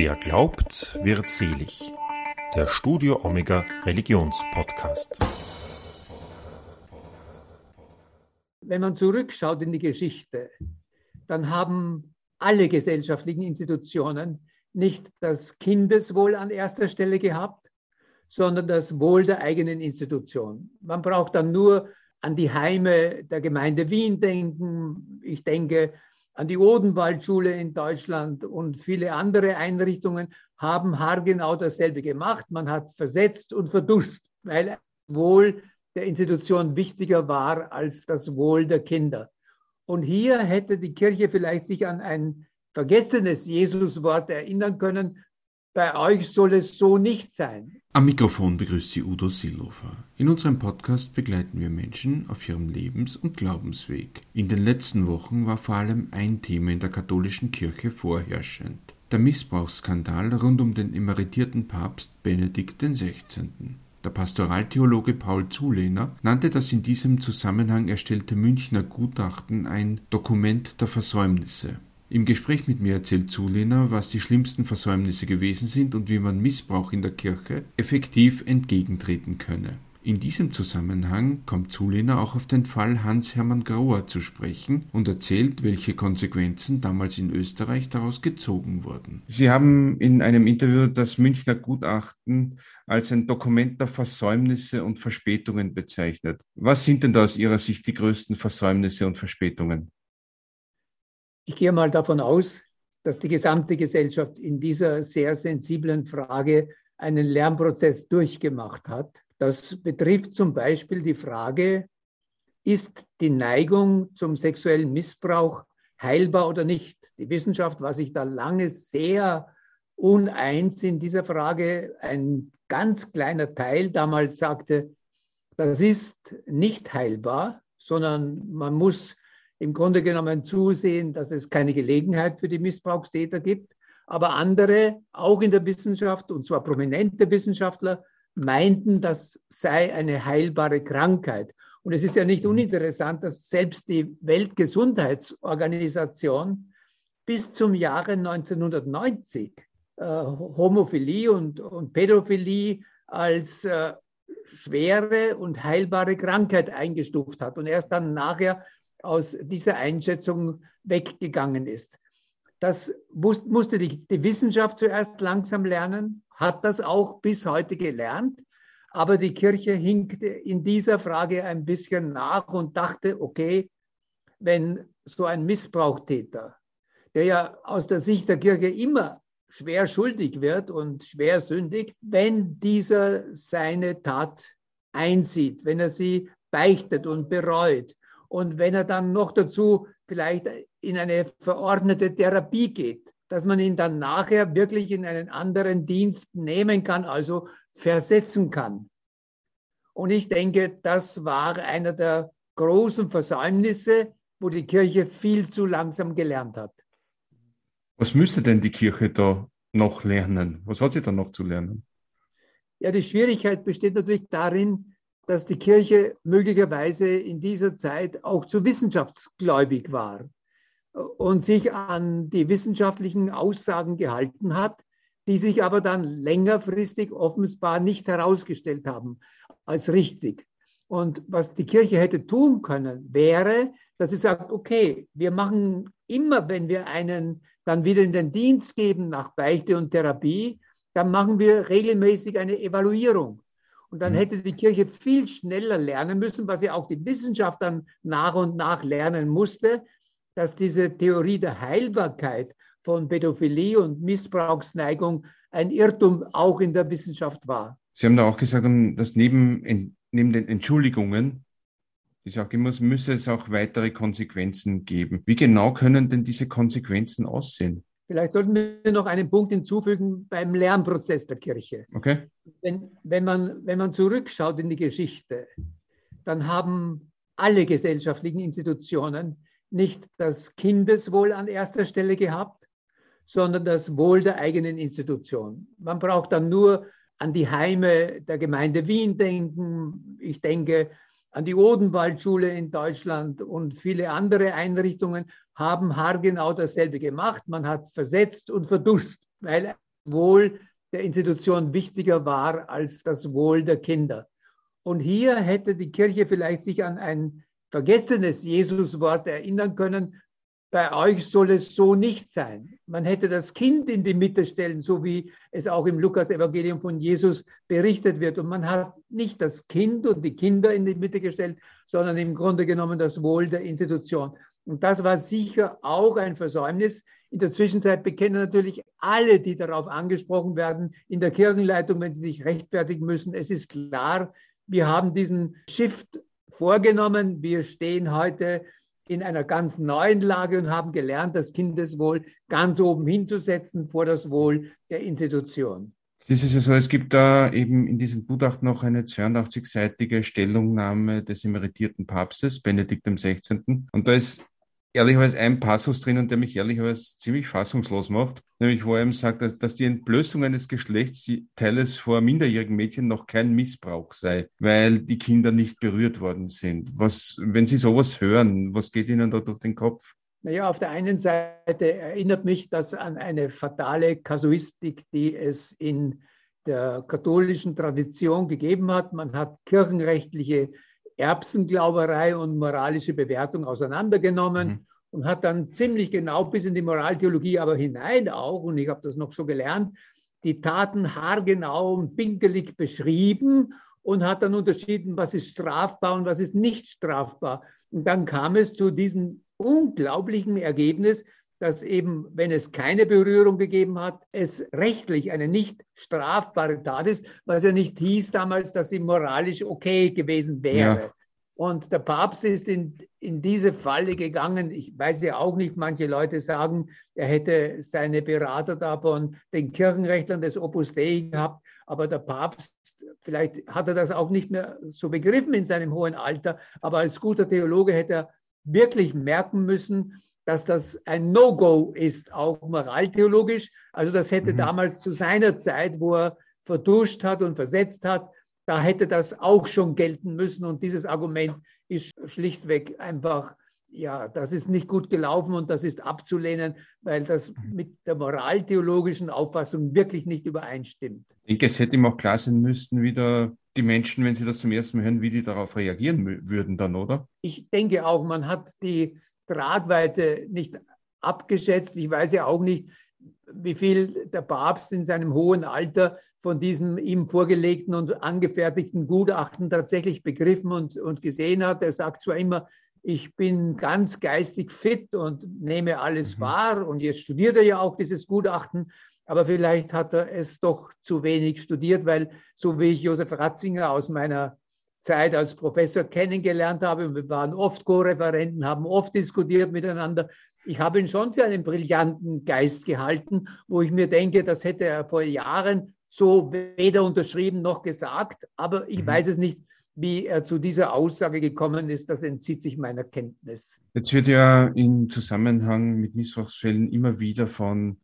Wer glaubt, wird selig. Der Studio Omega Religionspodcast. Wenn man zurückschaut in die Geschichte, dann haben alle gesellschaftlichen Institutionen nicht das Kindeswohl an erster Stelle gehabt, sondern das Wohl der eigenen Institution. Man braucht dann nur an die Heime der Gemeinde Wien denken. Ich denke an die Odenwaldschule in Deutschland und viele andere Einrichtungen haben haargenau dasselbe gemacht. Man hat versetzt und verduscht, weil Wohl der Institution wichtiger war als das Wohl der Kinder. Und hier hätte die Kirche vielleicht sich an ein vergessenes Jesuswort erinnern können, bei euch soll es so nicht sein. Am Mikrofon begrüßt Sie Udo Seelofer. In unserem Podcast begleiten wir Menschen auf ihrem Lebens- und Glaubensweg. In den letzten Wochen war vor allem ein Thema in der katholischen Kirche vorherrschend. Der Missbrauchsskandal rund um den emeritierten Papst Benedikt XVI. Der Pastoraltheologe Paul Zulehner nannte das in diesem Zusammenhang erstellte Münchner Gutachten ein Dokument der Versäumnisse. Im Gespräch mit mir erzählt Zulehner, was die schlimmsten Versäumnisse gewesen sind und wie man Missbrauch in der Kirche effektiv entgegentreten könne. In diesem Zusammenhang kommt Zulehner auch auf den Fall Hans-Hermann Grauer zu sprechen und erzählt, welche Konsequenzen damals in Österreich daraus gezogen wurden. Sie haben in einem Interview das Münchner Gutachten als ein Dokument der Versäumnisse und Verspätungen bezeichnet. Was sind denn da aus Ihrer Sicht die größten Versäumnisse und Verspätungen? Ich gehe mal davon aus, dass die gesamte Gesellschaft in dieser sehr sensiblen Frage einen Lernprozess durchgemacht hat. Das betrifft zum Beispiel die Frage, ist die Neigung zum sexuellen Missbrauch heilbar oder nicht? Die Wissenschaft war sich da lange sehr uneins in dieser Frage. Ein ganz kleiner Teil damals sagte, das ist nicht heilbar, sondern man muss im Grunde genommen zusehen, dass es keine Gelegenheit für die Missbrauchstäter gibt. Aber andere, auch in der Wissenschaft, und zwar prominente Wissenschaftler, meinten, das sei eine heilbare Krankheit. Und es ist ja nicht uninteressant, dass selbst die Weltgesundheitsorganisation bis zum Jahre 1990 äh, Homophilie und, und Pädophilie als äh, schwere und heilbare Krankheit eingestuft hat und erst dann nachher aus dieser Einschätzung weggegangen ist. Das musste die, die, Wissenschaft zuerst langsam lernen, hat das auch bis heute gelernt, aber die Kirche hinkte in dieser Frage ein bisschen nach und dachte, okay, wenn so ein Missbrauchtäter, der ja aus der Sicht der Kirche immer schwer schuldig wird und schwer sündigt, wenn dieser seine Tat einsieht, wenn er sie beichtet und bereut, und wenn er dann noch dazu vielleicht in eine verordnete Therapie geht, dass man ihn dann nachher wirklich in einen anderen Dienst nehmen kann, also versetzen kann. Und ich denke, das war einer der großen Versäumnisse, wo die Kirche viel zu langsam gelernt hat. Was müsste denn die Kirche da noch lernen? Was hat sie da noch zu lernen? Ja, die Schwierigkeit besteht natürlich darin, dass die Kirche möglicherweise in dieser Zeit auch zu wissenschaftsgläubig war und sich an die wissenschaftlichen Aussagen gehalten hat, die sich aber dann längerfristig offenbar nicht herausgestellt haben als richtig. Und was die Kirche hätte tun können, wäre, dass sie sagt, okay, wir machen immer, wenn wir einen dann wieder in den Dienst geben nach Beichte und Therapie, dann machen wir regelmäßig eine Evaluierung. Und dann mhm. hätte die Kirche viel schneller lernen müssen, was ja auch die Wissenschaft dann nach und nach lernen musste, dass diese Theorie der Heilbarkeit von Pädophilie und Missbrauchsneigung ein Irrtum auch in der Wissenschaft war. Sie haben da auch gesagt, dass neben, neben den Entschuldigungen, ich sage immer, müsse es auch weitere Konsequenzen geben. Wie genau können denn diese Konsequenzen aussehen? Vielleicht sollten wir noch einen Punkt hinzufügen beim Lernprozess der Kirche. Okay. Wenn, wenn, man, wenn man zurückschaut in die Geschichte, dann haben alle gesellschaftlichen Institutionen nicht das Kindeswohl an erster Stelle gehabt, sondern das Wohl der eigenen Institution. Man braucht dann nur an die Heime der Gemeinde Wien denken. Ich denke an die Odenwaldschule in Deutschland und viele andere Einrichtungen haben haargenau dasselbe gemacht. Man hat versetzt und verduscht, weil Wohl der Institution wichtiger war als das Wohl der Kinder. Und hier hätte die Kirche vielleicht sich an ein vergessenes Jesuswort erinnern können, bei euch soll es so nicht sein. Man hätte das Kind in die Mitte stellen, so wie es auch im Lukas-Evangelium von Jesus berichtet wird. Und man hat nicht das Kind und die Kinder in die Mitte gestellt, sondern im Grunde genommen das Wohl der Institution. Und das war sicher auch ein Versäumnis. In der Zwischenzeit bekennen natürlich alle, die darauf angesprochen werden, in der Kirchenleitung, wenn sie sich rechtfertigen müssen. Es ist klar, wir haben diesen Shift vorgenommen. Wir stehen heute in einer ganz neuen Lage und haben gelernt, das Kindeswohl ganz oben hinzusetzen vor das Wohl der Institution. Es ist ja so, es gibt da eben in diesem Gutachten noch eine 82-seitige Stellungnahme des emeritierten Papstes, Benedikt XVI. Und da ist ehrlicherweise ein Passus drinnen, der mich ehrlicherweise ziemlich fassungslos macht, nämlich wo er eben sagt, dass die Entblößung eines Geschlechtsteiles vor minderjährigen Mädchen noch kein Missbrauch sei, weil die Kinder nicht berührt worden sind. Was, wenn Sie sowas hören, was geht Ihnen da durch den Kopf? Naja, auf der einen Seite erinnert mich das an eine fatale Kasuistik, die es in der katholischen Tradition gegeben hat. Man hat kirchenrechtliche Erbsenglauberei und moralische Bewertung auseinandergenommen mhm. und hat dann ziemlich genau bis in die Moraltheologie aber hinein auch, und ich habe das noch so gelernt, die Taten haargenau und pinkelig beschrieben und hat dann unterschieden, was ist strafbar und was ist nicht strafbar. Und dann kam es zu diesem unglaublichen Ergebnis, dass eben, wenn es keine Berührung gegeben hat, es rechtlich eine nicht strafbare Tat ist, was ja nicht hieß damals, dass sie moralisch okay gewesen wäre. Ja. Und der Papst ist in, in diese Falle gegangen. Ich weiß ja auch nicht, manche Leute sagen, er hätte seine Berater da von den Kirchenrechtlern des Opus Dei gehabt. Aber der Papst, vielleicht hat er das auch nicht mehr so begriffen in seinem hohen Alter. Aber als guter Theologe hätte er wirklich merken müssen, dass das ein No-Go ist, auch moraltheologisch. Also das hätte mhm. damals zu seiner Zeit, wo er verduscht hat und versetzt hat, da hätte das auch schon gelten müssen. Und dieses Argument ist schlichtweg einfach, ja, das ist nicht gut gelaufen und das ist abzulehnen, weil das mhm. mit der moraltheologischen Auffassung wirklich nicht übereinstimmt. Ich denke, es hätte ihm auch klar sein müssen, wie die Menschen, wenn sie das zum ersten Mal hören, wie die darauf reagieren würden dann, oder? Ich denke auch, man hat die Tragweite nicht abgeschätzt. Ich weiß ja auch nicht, wie viel der Papst in seinem hohen Alter von diesem ihm vorgelegten und angefertigten Gutachten tatsächlich begriffen und, und gesehen hat. Er sagt zwar immer, ich bin ganz geistig fit und nehme alles mhm. wahr und jetzt studiert er ja auch dieses Gutachten, aber vielleicht hat er es doch zu wenig studiert, weil so wie ich Josef Ratzinger aus meiner Zeit als Professor kennengelernt habe. Wir waren oft Co-Referenten, haben oft diskutiert miteinander. Ich habe ihn schon für einen brillanten Geist gehalten, wo ich mir denke, das hätte er vor Jahren so weder unterschrieben noch gesagt. Aber ich mhm. weiß es nicht, wie er zu dieser Aussage gekommen ist. Das entzieht sich meiner Kenntnis. Jetzt wird ja im Zusammenhang mit Missbrauchsfällen immer wieder von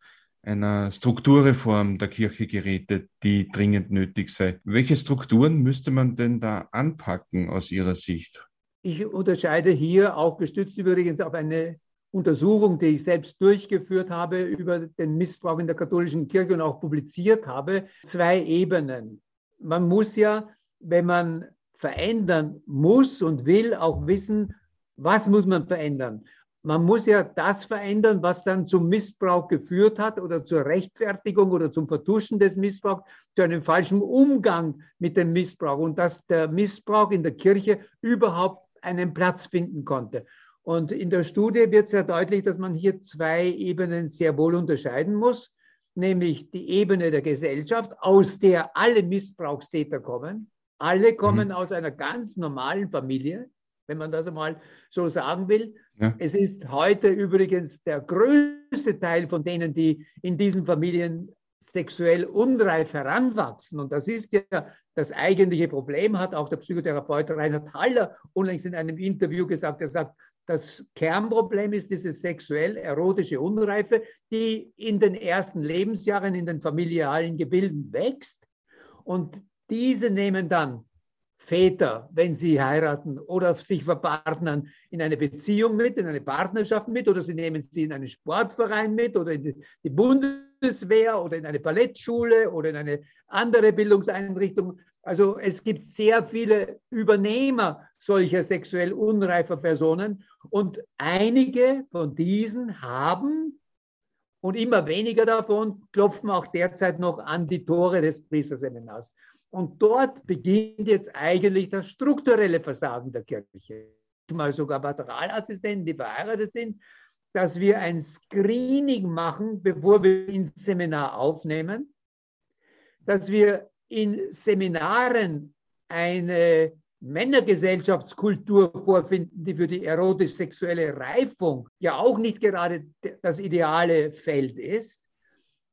einer Strukturreform der Kirche geredet, die dringend nötig sei. Welche Strukturen müsste man denn da anpacken aus Ihrer Sicht? Ich unterscheide hier, auch gestützt übrigens auf eine Untersuchung, die ich selbst durchgeführt habe über den Missbrauch in der katholischen Kirche und auch publiziert habe, zwei Ebenen. Man muss ja, wenn man verändern muss und will, auch wissen, was muss man verändern man muss ja das verändern, was dann zum Missbrauch geführt hat oder zur Rechtfertigung oder zum Vertuschen des Missbrauchs, zu einem falschen Umgang mit dem Missbrauch und dass der Missbrauch in der Kirche überhaupt einen Platz finden konnte. Und in der Studie wird sehr deutlich, dass man hier zwei Ebenen sehr wohl unterscheiden muss, nämlich die Ebene der Gesellschaft, aus der alle Missbrauchstäter kommen. Alle kommen mhm. aus einer ganz normalen Familie, wenn man das einmal so sagen will. Ja. Es ist heute übrigens der größte Teil von denen, die in diesen Familien sexuell unreif heranwachsen. Und das ist ja das eigentliche Problem, hat auch der Psychotherapeut Reinhard Haller unlängst in einem Interview gesagt. Er sagt, das Kernproblem ist diese sexuell-erotische Unreife, die in den ersten Lebensjahren in den familialen Gebilden wächst. Und diese nehmen dann Väter, wenn sie heiraten oder sich verpartnern, in eine Beziehung mit, in eine Partnerschaft mit oder sie nehmen sie in einen Sportverein mit oder in die Bundeswehr oder in eine Ballettschule oder in eine andere Bildungseinrichtung. Also es gibt sehr viele Übernehmer solcher sexuell unreifer Personen und einige von diesen haben und immer weniger davon klopfen auch derzeit noch an die Tore des Priesterseminars. Und dort beginnt jetzt eigentlich das strukturelle Versagen der Kirche. Mal sogar Pastoralassistenten, die verheiratet sind, dass wir ein Screening machen, bevor wir ins Seminar aufnehmen, dass wir in Seminaren eine Männergesellschaftskultur vorfinden, die für die erotisch-sexuelle Reifung ja auch nicht gerade das ideale Feld ist,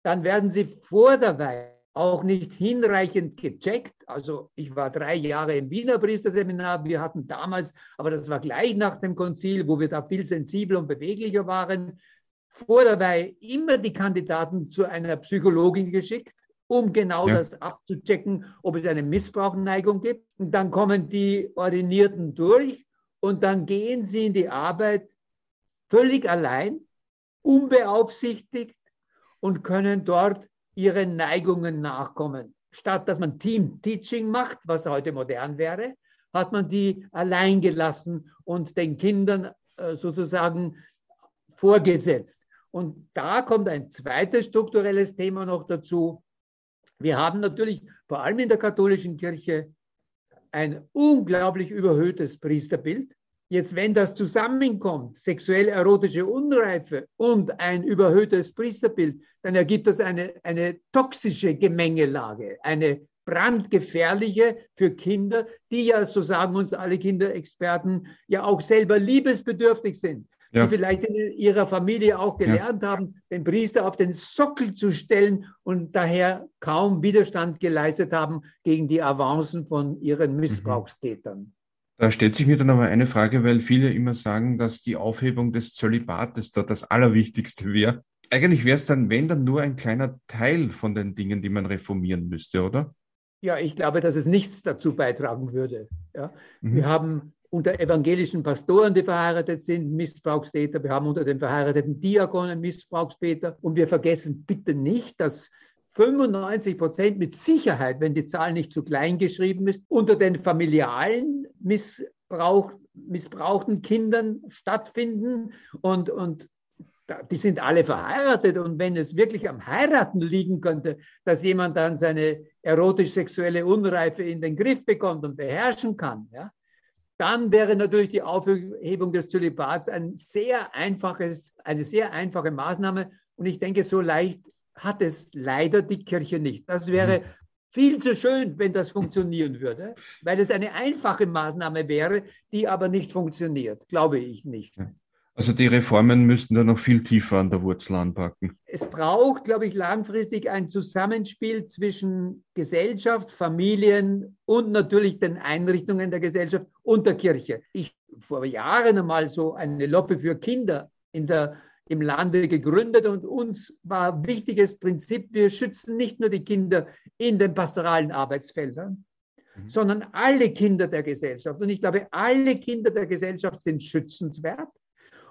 dann werden sie vor der Weihe auch nicht hinreichend gecheckt. Also ich war drei Jahre im Wiener Priesterseminar. Wir hatten damals, aber das war gleich nach dem Konzil, wo wir da viel sensibler und beweglicher waren, vor dabei immer die Kandidaten zu einer Psychologin geschickt, um genau ja. das abzuchecken, ob es eine Missbrauchneigung gibt. Und dann kommen die Ordinierten durch und dann gehen sie in die Arbeit völlig allein, unbeaufsichtigt und können dort ihren Neigungen nachkommen. Statt dass man Team-Teaching macht, was heute modern wäre, hat man die allein gelassen und den Kindern äh, sozusagen vorgesetzt. Und da kommt ein zweites strukturelles Thema noch dazu. Wir haben natürlich vor allem in der katholischen Kirche ein unglaublich überhöhtes Priesterbild. Jetzt, wenn das zusammenkommt, sexuell-erotische Unreife und ein überhöhtes Priesterbild, dann ergibt das eine, eine toxische Gemengelage, eine brandgefährliche für Kinder, die ja, so sagen uns alle Kinderexperten, ja auch selber liebesbedürftig sind. Ja. Die vielleicht in ihrer Familie auch gelernt ja. haben, den Priester auf den Sockel zu stellen und daher kaum Widerstand geleistet haben gegen die Avancen von ihren mhm. Missbrauchstätern. Da stellt sich mir dann aber eine Frage, weil viele immer sagen, dass die Aufhebung des Zölibates dort das Allerwichtigste wäre. Eigentlich wäre es dann, wenn dann nur ein kleiner Teil von den Dingen, die man reformieren müsste, oder? Ja, ich glaube, dass es nichts dazu beitragen würde. Ja? Mhm. Wir haben unter evangelischen Pastoren, die verheiratet sind, Missbrauchstäter. Wir haben unter den verheirateten Diakonen Missbrauchstäter. Und wir vergessen bitte nicht, dass 95 Prozent mit Sicherheit, wenn die Zahl nicht zu klein geschrieben ist, unter den familialen Missbrauch, missbrauchten Kindern stattfinden und, und die sind alle verheiratet und wenn es wirklich am Heiraten liegen könnte, dass jemand dann seine erotisch-sexuelle Unreife in den Griff bekommt und beherrschen kann, ja, dann wäre natürlich die Aufhebung des Zölibats ein sehr einfaches, eine sehr einfache Maßnahme. Und ich denke, so leicht hat es leider die Kirche nicht. Das wäre mhm. viel zu schön, wenn das funktionieren würde, weil es eine einfache Maßnahme wäre, die aber nicht funktioniert, glaube ich nicht. Also die Reformen müssten da noch viel tiefer an der Wurzel anpacken. Es braucht, glaube ich, langfristig ein Zusammenspiel zwischen Gesellschaft, Familien und natürlich den Einrichtungen der Gesellschaft und der Kirche. Ich vor Jahren einmal so eine Loppe für Kinder in der im Lande gegründet und uns war wichtiges Prinzip, wir schützen nicht nur die Kinder in den pastoralen Arbeitsfeldern, mhm. sondern alle Kinder der Gesellschaft. Und ich glaube, alle Kinder der Gesellschaft sind schützenswert.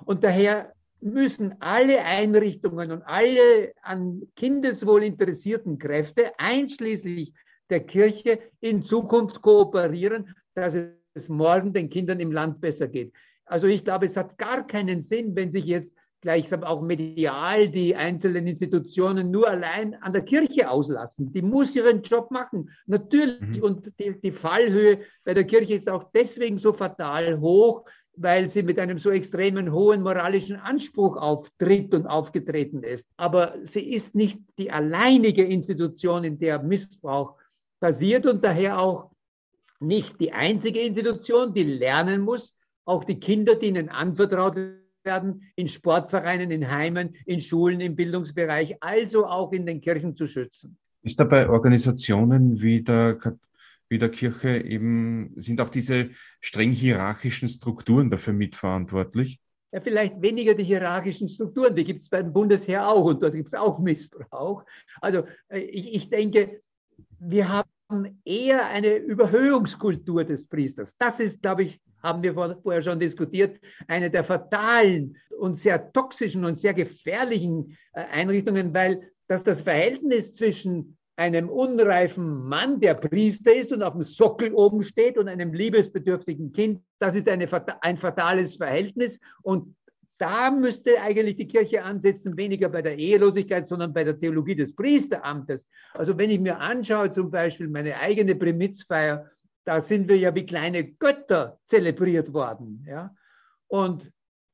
Und daher müssen alle Einrichtungen und alle an Kindeswohl interessierten Kräfte, einschließlich der Kirche, in Zukunft kooperieren, dass es morgen den Kindern im Land besser geht. Also ich glaube, es hat gar keinen Sinn, wenn sich jetzt gleichsam auch medial die einzelnen Institutionen nur allein an der Kirche auslassen. Die muss ihren Job machen. Natürlich. Mhm. Und die, die Fallhöhe bei der Kirche ist auch deswegen so fatal hoch, weil sie mit einem so extremen hohen moralischen Anspruch auftritt und aufgetreten ist. Aber sie ist nicht die alleinige Institution, in der Missbrauch passiert und daher auch nicht die einzige Institution, die lernen muss, auch die Kinder, die ihnen anvertraut werden, in Sportvereinen, in Heimen, in Schulen, im Bildungsbereich, also auch in den Kirchen zu schützen. Ist dabei Organisationen wie der, wie der Kirche eben, sind auch diese streng hierarchischen Strukturen dafür mitverantwortlich? Ja, vielleicht weniger die hierarchischen Strukturen, die gibt es beim Bundesheer auch und dort gibt es auch Missbrauch. Also äh, ich, ich denke, wir haben eher eine Überhöhungskultur des Priesters. Das ist, glaube ich, haben wir vorher schon diskutiert, eine der fatalen und sehr toxischen und sehr gefährlichen äh, Einrichtungen, weil dass das Verhältnis zwischen einem unreifen Mann, der Priester ist und auf dem Sockel oben steht, und einem liebesbedürftigen Kind, das ist eine, ein fatales Verhältnis. Und da müsste eigentlich die Kirche ansetzen, weniger bei der Ehelosigkeit, sondern bei der Theologie des Priesteramtes. Also wenn ich mir anschaue, zum Beispiel meine eigene Primitzfeier, da sind wir ja wie kleine Götter zelebriert worden. Ja? Und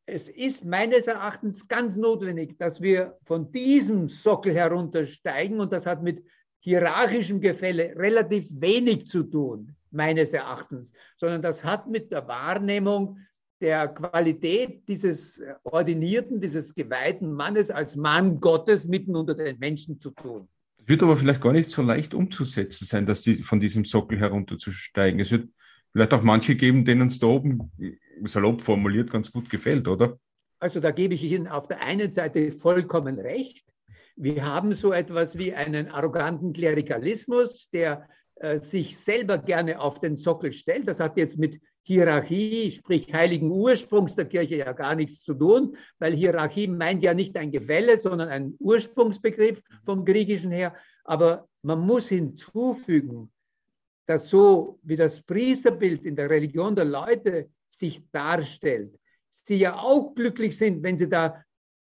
es ist meines Erachtens ganz notwendig, dass wir von diesem Sockel heruntersteigen und das hat mit hierarchischem Gefälle relativ wenig zu tun, meines Erachtens, sondern das hat mit der Wahrnehmung der Qualität dieses ordinierten, dieses geweihten Mannes als Mann Gottes mitten unter den Menschen zu tun. Wird aber vielleicht gar nicht so leicht umzusetzen sein, dass sie von diesem Sockel herunterzusteigen. Es wird vielleicht auch manche geben, denen es da oben, salopp formuliert, ganz gut gefällt, oder? Also da gebe ich Ihnen auf der einen Seite vollkommen recht. Wir haben so etwas wie einen arroganten Klerikalismus, der äh, sich selber gerne auf den Sockel stellt. Das hat jetzt mit Hierarchie, sprich heiligen Ursprungs der Kirche ja gar nichts zu tun, weil Hierarchie meint ja nicht ein Gefälle, sondern ein Ursprungsbegriff vom Griechischen her. Aber man muss hinzufügen, dass so wie das Priesterbild in der Religion der Leute sich darstellt, sie ja auch glücklich sind, wenn sie da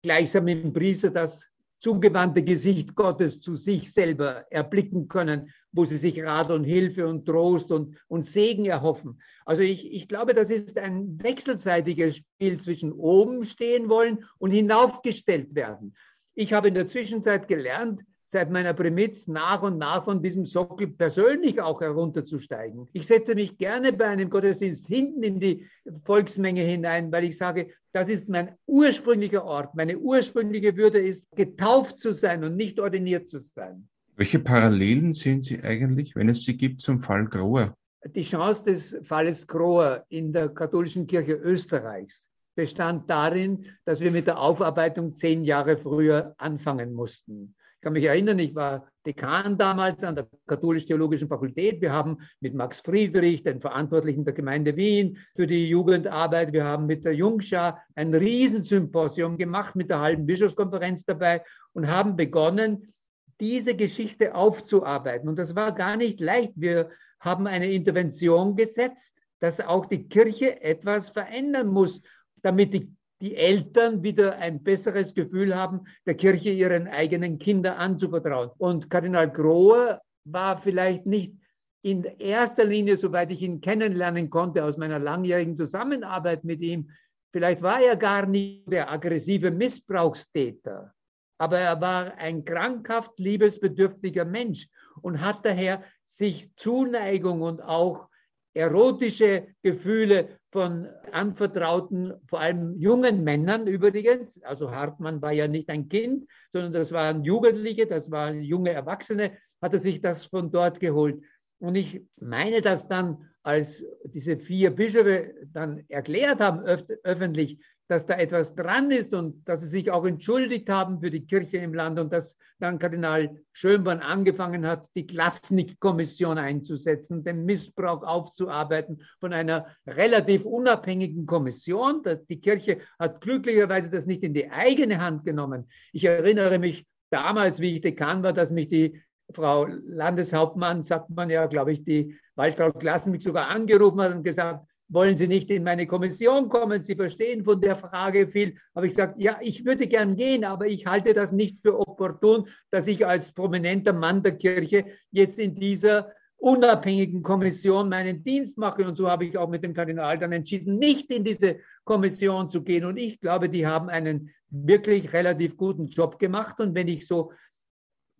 gleichsam im Priester das zugewandte Gesicht Gottes zu sich selber erblicken können, wo sie sich Rat und Hilfe und Trost und, und Segen erhoffen. Also ich, ich glaube, das ist ein wechselseitiges Spiel zwischen oben stehen wollen und hinaufgestellt werden. Ich habe in der Zwischenzeit gelernt, seit meiner Prämiz nach und nach von diesem Sockel persönlich auch herunterzusteigen. Ich setze mich gerne bei einem Gottesdienst hinten in die Volksmenge hinein, weil ich sage, das ist mein ursprünglicher Ort. Meine ursprüngliche Würde ist, getauft zu sein und nicht ordiniert zu sein. Welche Parallelen sehen Sie eigentlich, wenn es sie gibt, zum Fall Grohr? Die Chance des Falles Grohr in der katholischen Kirche Österreichs bestand darin, dass wir mit der Aufarbeitung zehn Jahre früher anfangen mussten. Ich kann mich erinnern, ich war Dekan damals an der Katholisch-Theologischen Fakultät. Wir haben mit Max Friedrich, den Verantwortlichen der Gemeinde Wien für die Jugendarbeit, wir haben mit der Jungschar ein Riesensymposium gemacht mit der halben Bischofskonferenz dabei und haben begonnen, diese Geschichte aufzuarbeiten. Und das war gar nicht leicht. Wir haben eine Intervention gesetzt, dass auch die Kirche etwas verändern muss, damit die die Eltern wieder ein besseres Gefühl haben, der Kirche ihren eigenen Kindern anzuvertrauen. Und Kardinal Grohe war vielleicht nicht in erster Linie, soweit ich ihn kennenlernen konnte aus meiner langjährigen Zusammenarbeit mit ihm, vielleicht war er gar nicht der aggressive Missbrauchstäter, aber er war ein krankhaft liebesbedürftiger Mensch und hat daher sich Zuneigung und auch erotische Gefühle von anvertrauten, vor allem jungen Männern übrigens. Also Hartmann war ja nicht ein Kind, sondern das waren Jugendliche, das waren junge Erwachsene, hat er sich das von dort geholt. Und ich meine das dann, als diese vier Bischöfe dann erklärt haben öf öffentlich, dass da etwas dran ist und dass sie sich auch entschuldigt haben für die Kirche im Land und dass dann Kardinal Schönborn angefangen hat, die Klasnik-Kommission einzusetzen, den Missbrauch aufzuarbeiten von einer relativ unabhängigen Kommission. Die Kirche hat glücklicherweise das nicht in die eigene Hand genommen. Ich erinnere mich damals, wie ich Dekan war, dass mich die Frau Landeshauptmann, sagt man ja, glaube ich, die Waldfrau Klassen mich sogar angerufen hat und gesagt, wollen Sie nicht in meine Kommission kommen? Sie verstehen von der Frage viel. Aber ich sage, ja, ich würde gern gehen, aber ich halte das nicht für opportun, dass ich als prominenter Mann der Kirche jetzt in dieser unabhängigen Kommission meinen Dienst mache. Und so habe ich auch mit dem Kardinal dann entschieden, nicht in diese Kommission zu gehen. Und ich glaube, die haben einen wirklich relativ guten Job gemacht. Und wenn ich so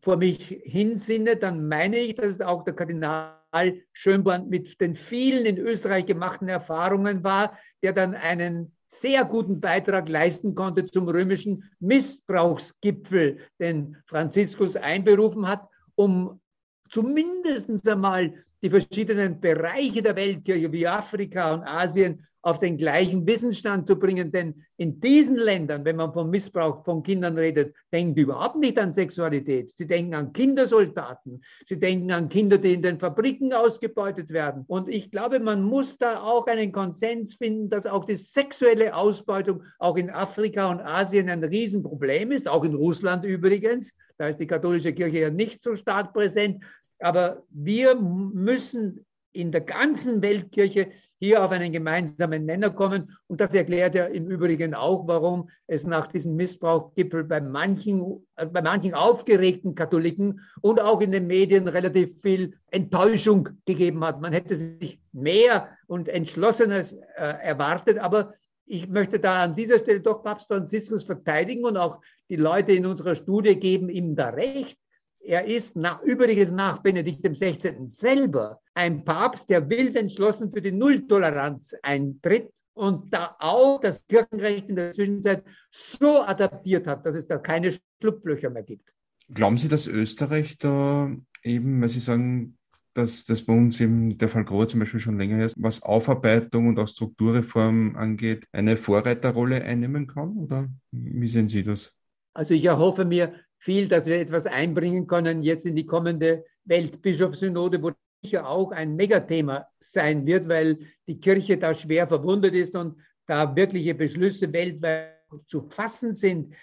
vor mich hinsinne, dann meine ich, dass es auch der Kardinal Schönborn mit den vielen in Österreich gemachten Erfahrungen war, der dann einen sehr guten Beitrag leisten konnte zum römischen Missbrauchsgipfel, den Franziskus einberufen hat, um zumindest einmal die verschiedenen Bereiche der Weltkirche wie Afrika und Asien auf den gleichen Wissensstand zu bringen. Denn in diesen Ländern, wenn man vom Missbrauch von Kindern redet, denken die überhaupt nicht an Sexualität. Sie denken an Kindersoldaten. Sie denken an Kinder, die in den Fabriken ausgebeutet werden. Und ich glaube, man muss da auch einen Konsens finden, dass auch die sexuelle Ausbeutung auch in Afrika und Asien ein Riesenproblem ist, auch in Russland übrigens. Da ist die katholische Kirche ja nicht so stark präsent. Aber wir müssen in der ganzen Weltkirche hier auf einen gemeinsamen Nenner kommen. Und das erklärt ja im Übrigen auch, warum es nach diesem Missbrauchgipfel bei manchen, äh, bei manchen aufgeregten Katholiken und auch in den Medien relativ viel Enttäuschung gegeben hat. Man hätte sich mehr und Entschlossenes äh, erwartet, aber ich möchte da an dieser Stelle doch Papst Franziskus verteidigen und auch die Leute in unserer Studie geben ihm da recht. Er ist nach, übrigens nach Benedikt XVI. selber ein Papst, der wild entschlossen für die Nulltoleranz eintritt und da auch das Kirchenrecht in der Zwischenzeit so adaptiert hat, dass es da keine Schlupflöcher mehr gibt. Glauben Sie, dass Österreich da eben, weil Sie sagen, dass das bei uns eben der Fall Grohe zum Beispiel schon länger ist, was Aufarbeitung und auch Strukturreform angeht, eine Vorreiterrolle einnehmen kann? Oder wie sehen Sie das? Also ich erhoffe mir viel, dass wir etwas einbringen können jetzt in die kommende Weltbischofssynode, wo sicher auch ein Megathema sein wird, weil die Kirche da schwer verwundet ist und da wirkliche Beschlüsse weltweit zu fassen sind.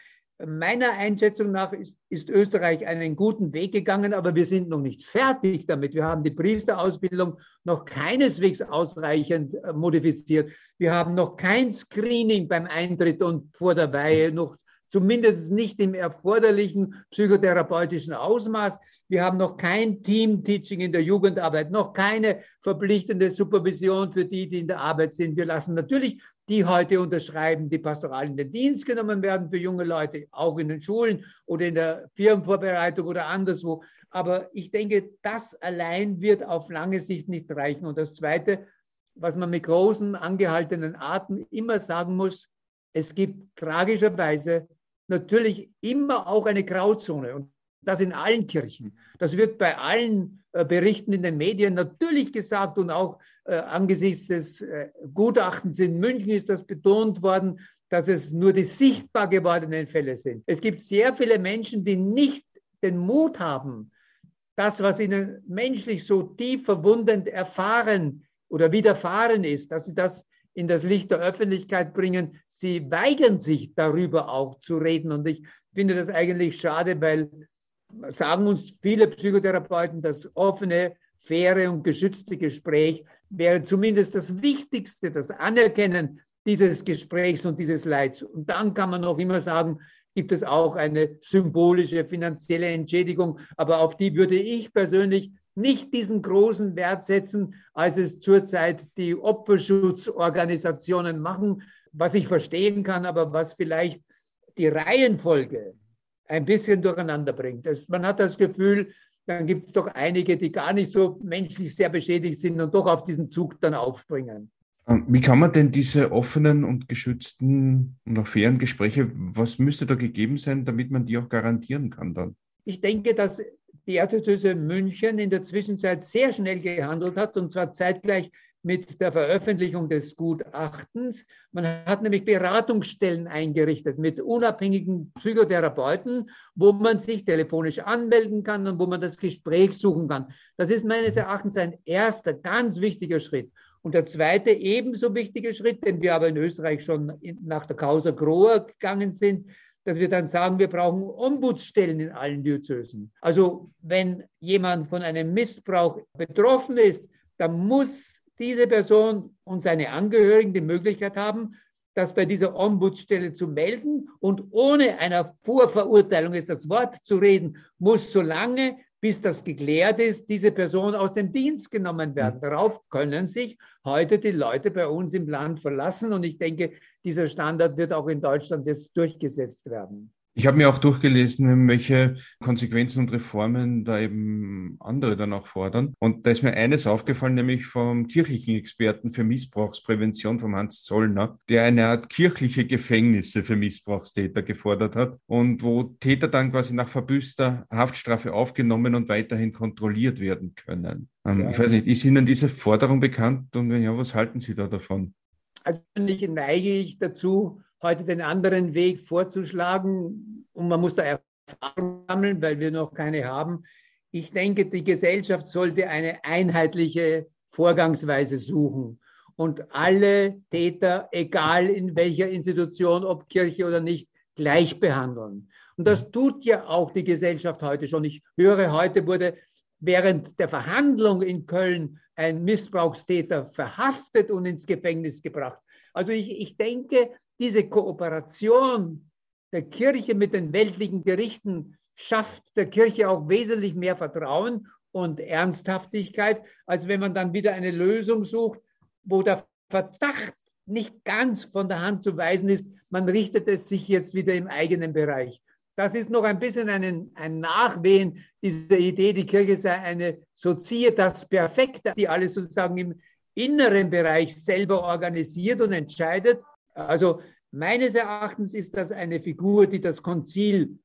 Meiner Einschätzung nach ist, ist, Österreich einen guten Weg gegangen, aber wir sind noch nicht fertig damit. Wir haben die Priesterausbildung noch keineswegs ausreichend äh, modifiziert. Wir haben noch kein Screening beim Eintritt und vor der Weihe noch zumindest nicht im erforderlichen psychotherapeutischen Ausmaß. Wir haben noch kein Team-Teaching in der Jugendarbeit, noch keine verpflichtende Supervision für die, die in der Arbeit sind. Wir lassen natürlich die heute unterschreiben, die pastoral in den Dienst genommen werden für junge Leute, auch in den Schulen oder in der Firmenvorbereitung oder anderswo. Aber ich denke, das allein wird auf lange Sicht nicht reichen. Und das Zweite, was man mit großen angehaltenen Atem immer sagen muss, es gibt tragischerweise natürlich immer auch eine Grauzone und das in allen Kirchen. Das wird bei allen äh, Berichten in den Medien natürlich gesagt und auch äh, angesichts des äh, Gutachtens in München ist das betont worden, dass es nur die sichtbar gewordenen Fälle sind. Es gibt sehr viele Menschen, die nicht den Mut haben, das, was ihnen menschlich so tief verwundend erfahren oder widerfahren ist, dass sie das in das Licht der Öffentlichkeit bringen. Sie weigern sich darüber auch zu reden. Und ich finde das eigentlich schade, weil sagen uns viele Psychotherapeuten, das offene, faire und geschützte Gespräch wäre zumindest das Wichtigste, das Anerkennen dieses Gesprächs und dieses Leids. Und dann kann man noch immer sagen, gibt es auch eine symbolische finanzielle Entschädigung, aber auf die würde ich persönlich nicht diesen großen Wert setzen, als es zurzeit die Opferschutzorganisationen machen, was ich verstehen kann, aber was vielleicht die Reihenfolge ein bisschen durcheinander bringt. Das, man hat das Gefühl, dann gibt es doch einige, die gar nicht so menschlich sehr beschädigt sind und doch auf diesen Zug dann aufspringen. Ähm, wie kann man denn diese offenen und geschützten und auch fairen Gespräche, was müsste da gegeben sein, damit man die auch garantieren kann dann? Ich denke, dass die Erzdiözese München in der Zwischenzeit sehr schnell gehandelt hat und zwar zeitgleich mit der Veröffentlichung des Gutachtens. Man hat nämlich Beratungsstellen eingerichtet mit unabhängigen Psychotherapeuten, wo man sich telefonisch anmelden kann und wo man das Gespräch suchen kann. Das ist meines Erachtens ein erster ganz wichtiger Schritt. Und der zweite ebenso wichtige Schritt, den wir aber in Österreich schon nach der Causa Grohr gegangen sind, dass wir dann sagen, wir brauchen Ombudsstellen in allen Diözesen. Also wenn jemand von einem Missbrauch betroffen ist, dann muss diese Person und seine Angehörigen die Möglichkeit haben, das bei dieser Ombudsstelle zu melden und ohne einer Vorverurteilung ist das Wort zu reden, muss solange bis das geklärt ist, diese Person aus dem Dienst genommen werden. Mhm. Darauf können sich heute die Leute bei uns im Land verlassen. Und ich denke, dieser Standard wird auch in Deutschland jetzt durchgesetzt werden. Ich habe mir auch durchgelesen, welche Konsequenzen und Reformen da eben andere dann auch fordern. Und da ist mir eines aufgefallen, nämlich vom kirchlichen Experten für Missbrauchsprävention, vom Hans Zollner, der eine Art kirchliche Gefängnisse für Missbrauchstäter gefordert hat und wo Täter dann quasi nach verbüßter Haftstrafe aufgenommen und weiterhin kontrolliert werden können. Ähm, ja. Ich weiß nicht, ist Ihnen diese Forderung bekannt und wenn ja, was halten Sie da davon? Persönlich neige ich dazu, heute den anderen Weg vorzuschlagen. Und man muss da Erfahrung sammeln, weil wir noch keine haben. Ich denke, die Gesellschaft sollte eine einheitliche Vorgangsweise suchen und alle Täter, egal in welcher Institution, ob Kirche oder nicht, gleich behandeln. Und das tut ja auch die Gesellschaft heute schon. Ich höre, heute wurde während der Verhandlung in Köln ein Missbrauchstäter verhaftet und ins Gefängnis gebracht. Also ich, ich denke, diese Kooperation der Kirche mit den weltlichen Gerichten schafft der Kirche auch wesentlich mehr Vertrauen und Ernsthaftigkeit, als wenn man dann wieder eine Lösung sucht, wo der Verdacht nicht ganz von der Hand zu weisen ist, man richtet es sich jetzt wieder im eigenen Bereich. Das ist noch ein bisschen ein, ein Nachwehen dieser Idee, die Kirche sei eine Societas Perfekte, die alles sozusagen im inneren Bereich selber organisiert und entscheidet. Also meines Erachtens ist das eine Figur, die das Konzil,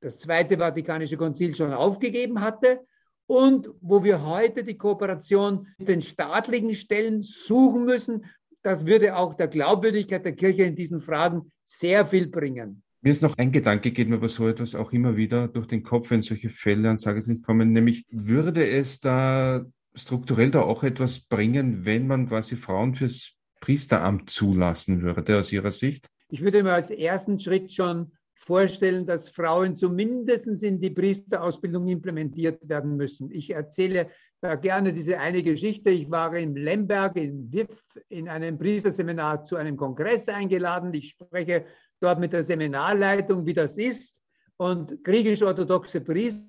das Zweite Vatikanische Konzil schon aufgegeben hatte und wo wir heute die Kooperation mit den staatlichen Stellen suchen müssen. Das würde auch der Glaubwürdigkeit der Kirche in diesen Fragen sehr viel bringen. Mir ist noch ein Gedanke, geht mir aber so etwas auch immer wieder durch den Kopf, wenn solche Fälle an Tageslicht kommen, nämlich würde es da strukturell da auch etwas bringen, wenn man quasi Frauen fürs Priesteramt zulassen würde, aus Ihrer Sicht? Ich würde mir als ersten Schritt schon vorstellen, dass Frauen zumindest in die Priesterausbildung implementiert werden müssen. Ich erzähle da gerne diese eine Geschichte. Ich war in Lemberg, in WIF, in einem Priesterseminar zu einem Kongress eingeladen. Ich spreche dort mit der Seminarleitung, wie das ist. Und griechisch-orthodoxe Priester,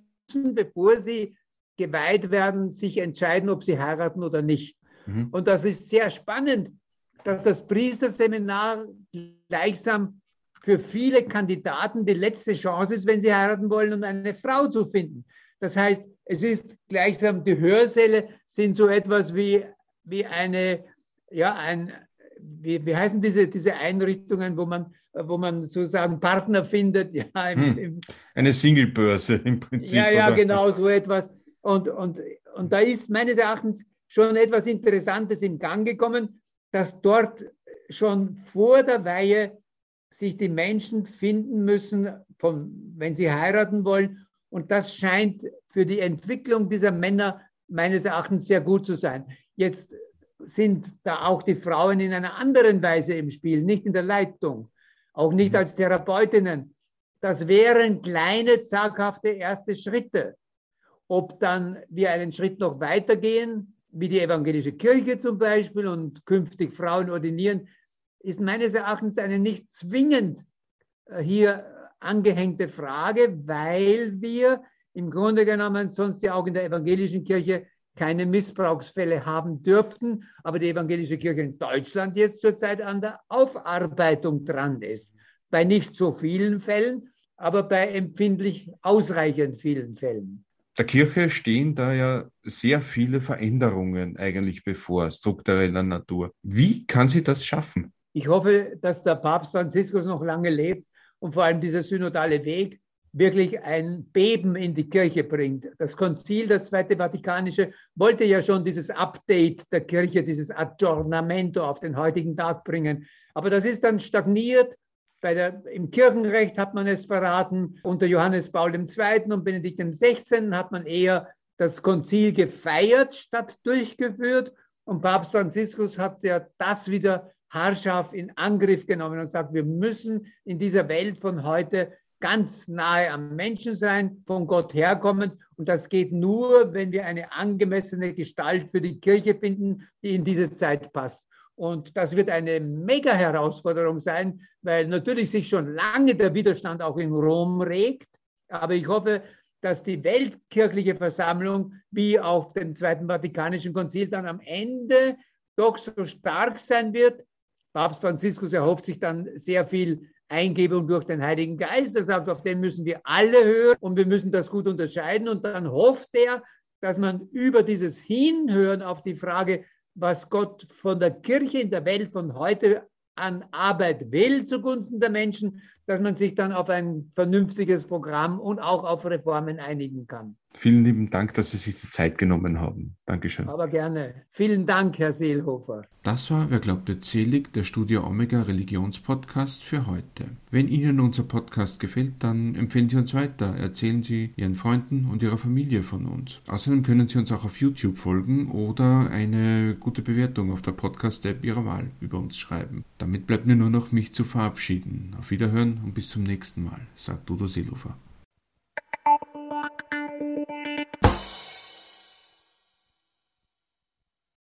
bevor sie geweiht werden, sich entscheiden, ob sie heiraten oder nicht. Mhm. Und das ist sehr spannend, dass das Priesterseminar gleichsam für viele Kandidaten die letzte Chance ist, wenn sie heiraten wollen, um eine Frau zu finden. Das heißt, es ist gleichsam, die Hörsäle sind so etwas wie, wie eine, ja, ein, wie, wie heißen diese, diese Einrichtungen, wo man, wo man sozusagen Partner findet? Ja, im, hm. im, eine Singlebörse im Prinzip. Ja, ja, oder? genau, so etwas. Und, und, und da ist meines Erachtens schon etwas Interessantes in Gang gekommen, dass dort schon vor der Weihe sich die Menschen finden müssen, von, wenn sie heiraten wollen. Und das scheint für die Entwicklung dieser Männer meines Erachtens sehr gut zu sein. Jetzt sind da auch die Frauen in einer anderen Weise im Spiel, nicht in der Leitung, auch nicht mhm. als Therapeutinnen. Das wären kleine, zaghafte erste Schritte. Ob dann wir einen Schritt noch weitergehen, wie die evangelische Kirche zum Beispiel und künftig Frauen ordinieren, ist meines Erachtens eine nicht zwingend äh, hier angehängte Frage, weil wir im Grunde genommen sonst ja auch in der evangelischen Kirche keine Missbrauchsfälle haben dürften, aber die evangelische Kirche in Deutschland jetzt zurzeit an der Aufarbeitung dran ist. Bei nicht so vielen Fällen, aber bei empfindlich ausreichend vielen Fällen. Der Kirche stehen da ja sehr viele Veränderungen eigentlich bevor, struktureller Natur. Wie kann sie das schaffen? Ich hoffe, dass der Papst Franziskus noch lange lebt und vor allem dieser synodale Weg wirklich ein Beben in die Kirche bringt. Das Konzil, das Zweite Vatikanische, wollte ja schon dieses Update der Kirche, dieses Aggiornamento auf den heutigen Tag bringen. Aber das ist dann stagniert. Bei der, Im Kirchenrecht hat man es verraten. Unter Johannes Paul II. und Benedikt XVI. hat man eher das Konzil gefeiert statt durchgeführt. Und Papst Franziskus hat ja das wieder haarscharf in Angriff genommen und sagt, wir müssen in dieser Welt von heute ganz nahe am Menschen sein, von Gott herkommen. Und das geht nur, wenn wir eine angemessene Gestalt für die Kirche finden, die in diese Zeit passt. Und das wird eine mega Herausforderung sein, weil natürlich sich schon lange der Widerstand auch in Rom regt. Aber ich hoffe, dass die weltkirchliche Versammlung wie auf dem Zweiten Vatikanischen Konzil dann am Ende doch so stark sein wird, Papst Franziskus erhofft sich dann sehr viel Eingebung durch den Heiligen Geist. Er sagt, auf den müssen wir alle hören und wir müssen das gut unterscheiden. Und dann hofft er, dass man über dieses Hinhören auf die Frage, was Gott von der Kirche in der Welt von heute an Arbeit will zugunsten der Menschen, dass man sich dann auf ein vernünftiges Programm und auch auf Reformen einigen kann. Vielen lieben Dank, dass Sie sich die Zeit genommen haben. Dankeschön. Aber gerne. Vielen Dank, Herr Seelhofer. Das war Wer glaubt wird selig, der Studio Omega Religionspodcast für heute. Wenn Ihnen unser Podcast gefällt, dann empfehlen Sie uns weiter, erzählen Sie Ihren Freunden und Ihrer Familie von uns. Außerdem können Sie uns auch auf YouTube folgen oder eine gute Bewertung auf der Podcast-App Ihrer Wahl über uns schreiben. Damit bleibt mir nur noch, mich zu verabschieden. Auf Wiederhören und bis zum nächsten Mal, sagt Udo Seelofer.